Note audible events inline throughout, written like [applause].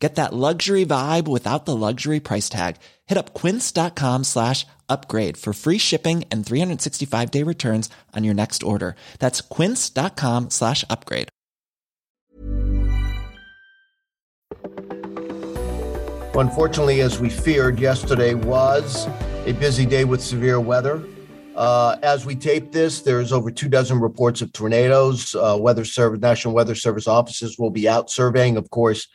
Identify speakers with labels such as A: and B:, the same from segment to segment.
A: Get that luxury vibe without the luxury price tag. Hit up quince.com slash upgrade for free shipping and 365 day returns on your next order. That's quince.com slash upgrade.
B: Unfortunately, as we feared, yesterday was a busy day with severe weather. Uh, as we tape this, there's over two dozen reports of tornadoes. Uh, weather Service, National Weather Service offices will be out surveying, of course,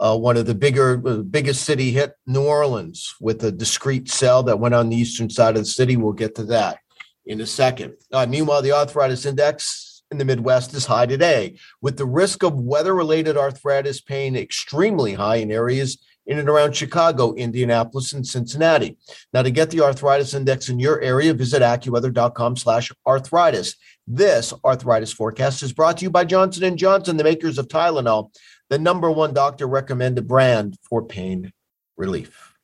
B: uh, one of the bigger, uh, biggest city hit New Orleans with a discrete cell that went on the eastern side of the city. We'll get to that in a second. Uh, meanwhile, the arthritis index in the Midwest is high today, with the risk of weather related arthritis pain extremely high in areas in and around Chicago, Indianapolis, and Cincinnati. Now, to get the arthritis index in your area, visit AccuWeather.com slash arthritis. This arthritis forecast is brought to you by Johnson & Johnson, the makers of Tylenol the number one doctor recommended brand for pain relief.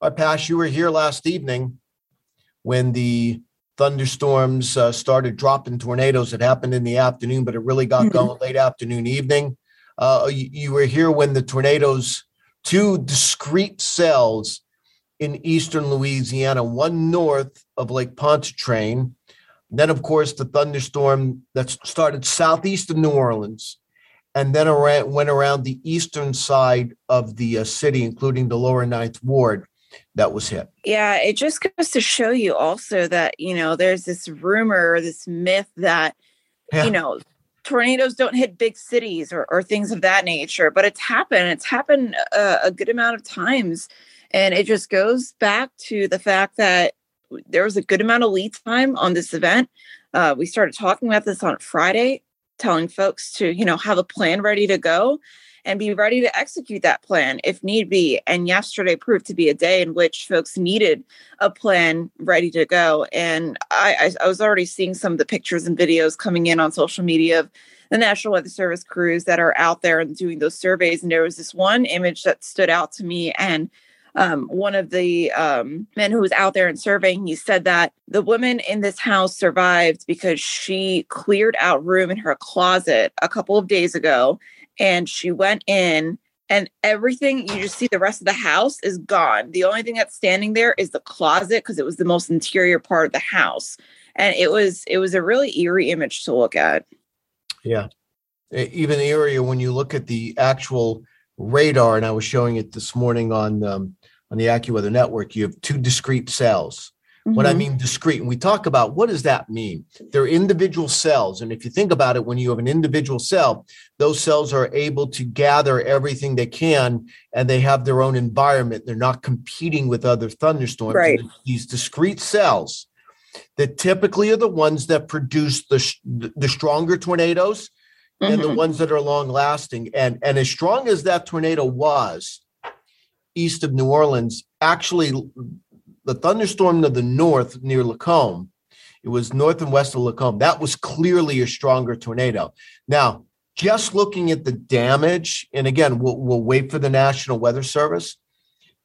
B: I Pash, you were here last evening when the thunderstorms uh, started dropping tornadoes. It happened in the afternoon, but it really got mm-hmm. going late afternoon, evening. Uh, you, you, were here when the tornadoes, two discrete cells in eastern Louisiana, one north of Lake Pontchartrain. Then, of course, the thunderstorm that started southeast of New Orleans and then around, went around the eastern side of the uh, city, including the lower ninth ward that was hit.
C: Yeah, it just goes to show you also that, you know, there's this rumor, this myth that, yeah. you know, tornadoes don't hit big cities or, or things of that nature, but it's happened. It's happened a, a good amount of times. And it just goes back to the fact that there was a good amount of lead time on this event. Uh, we started talking about this on Friday telling folks to, you know, have a plan ready to go and be ready to execute that plan if need be. And yesterday proved to be a day in which folks needed a plan ready to go. And I, I, was already seeing some of the pictures and videos coming in on social media of the National Weather Service crews that are out there and doing those surveys. And there was this one image that stood out to me and um, one of the um, men who was out there and surveying, he said that the woman in this house survived because she cleared out room in her closet a couple of days ago and she went in and everything you just see the rest of the house is gone. The only thing that's standing there is the closet because it was the most interior part of the house. And it was it was a really eerie image to look at.
B: Yeah. Even area when you look at the actual radar, and I was showing it this morning on um, on the AccuWeather network, you have two discrete cells. Mm-hmm. What I mm-hmm. mean discrete, and we talk about what does that mean? They're individual cells. And if you think about it, when you have an individual cell, those cells are able to gather everything they can and they have their own environment. They're not competing with other thunderstorms.
C: Right.
B: These discrete cells that typically are the ones that produce the, the stronger tornadoes mm-hmm. and the mm-hmm. ones that are long lasting. And, and as strong as that tornado was, east of New Orleans, actually, the thunderstorm to the north near Lacombe, it was north and west of Lacombe. That was clearly a stronger tornado. Now, just looking at the damage, and again, we'll, we'll wait for the National Weather Service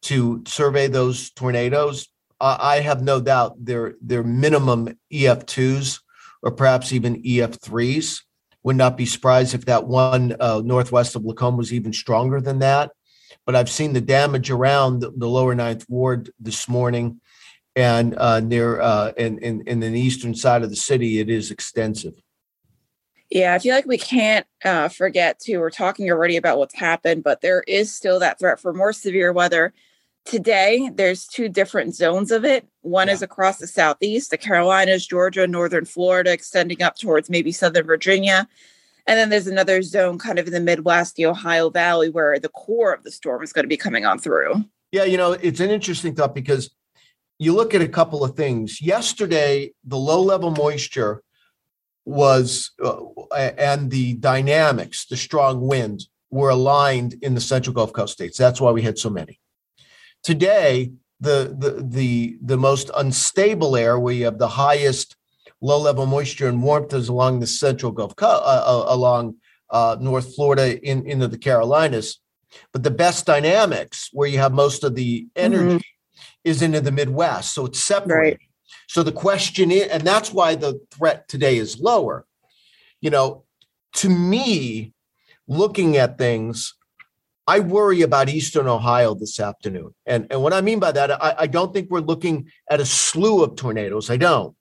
B: to survey those tornadoes. Uh, I have no doubt they're, they're minimum EF2s or perhaps even EF3s. Would not be surprised if that one uh, northwest of Lacombe was even stronger than that but I've seen the damage around the, the lower ninth ward this morning and uh, near uh, in, in, in the eastern side of the city, it is extensive.
C: Yeah, I feel like we can't uh, forget to. We're talking already about what's happened, but there is still that threat for more severe weather. Today, there's two different zones of it. One yeah. is across the southeast, the Carolinas, Georgia, northern Florida, extending up towards maybe southern Virginia. And then there's another zone kind of in the Midwest, the Ohio Valley, where the core of the storm is going to be coming on through.
B: Yeah, you know, it's an interesting thought because you look at a couple of things. Yesterday, the low level moisture was, uh, and the dynamics, the strong winds were aligned in the central Gulf Coast states. That's why we had so many. Today, the the the the most unstable air, we have the highest low level moisture and warmth is along the central Gulf, uh, uh, along uh, North Florida in, into the Carolinas. But the best dynamics, where you have most of the energy, mm-hmm. is into the Midwest. So it's separate. Right. So the question is, and that's why the threat today is lower. You know, to me, looking at things, I worry about Eastern Ohio this afternoon. And, and what I mean by that, I, I don't think we're looking at a slew of tornadoes. I don't.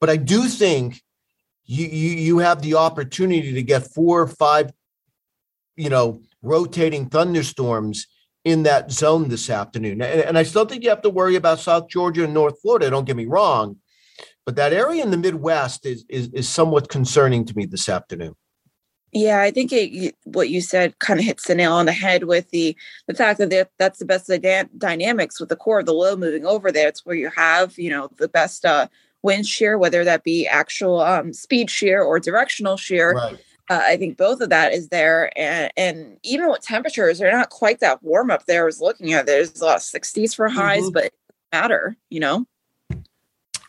B: But I do think you, you, you have the opportunity to get four or five, you know, rotating thunderstorms in that zone this afternoon. And, and I still think you have to worry about South Georgia and North Florida. Don't get me wrong. But that area in the Midwest is, is, is somewhat concerning to me this afternoon.
C: Yeah, I think it, what you said kind of hits the nail on the head with the the fact that that's the best dynamics with the core of the low moving over there. It's where you have you know the best uh, wind shear, whether that be actual um, speed shear or directional shear. Right. Uh, I think both of that is there, and, and even with temperatures, they're not quite that warm up there. I was looking at there's a lot of 60s for highs, mm-hmm. but matter, you know.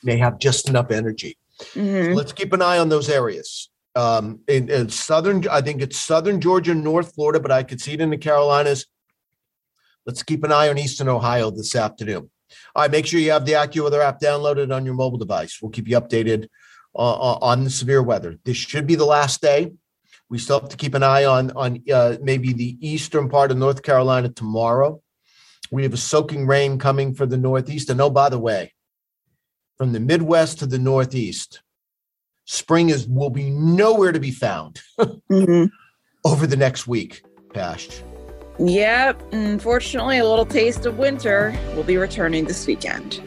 B: They have just enough energy. Mm-hmm. So let's keep an eye on those areas um, in, in, southern, I think it's southern Georgia, North Florida, but I could see it in the Carolinas. Let's keep an eye on Eastern Ohio this afternoon. All right, make sure you have the AccuWeather app downloaded on your mobile device. We'll keep you updated uh, uh, on the severe weather. This should be the last day. We still have to keep an eye on on uh, maybe the eastern part of North Carolina tomorrow. We have a soaking rain coming for the Northeast. And oh, by the way, from the Midwest to the Northeast, spring is will be nowhere to be found [laughs] mm-hmm. over the next week, Pash.
C: Yep. Unfortunately, a little taste of winter will be returning this weekend.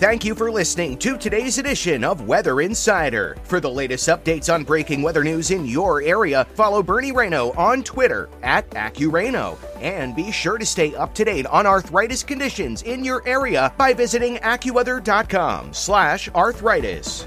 D: Thank you for listening to today's edition of Weather Insider. For the latest updates on breaking weather news in your area, follow Bernie Rayno on Twitter at AccuRayno. And be sure to stay up to date on arthritis conditions in your area by visiting AccuWeather.com slash arthritis.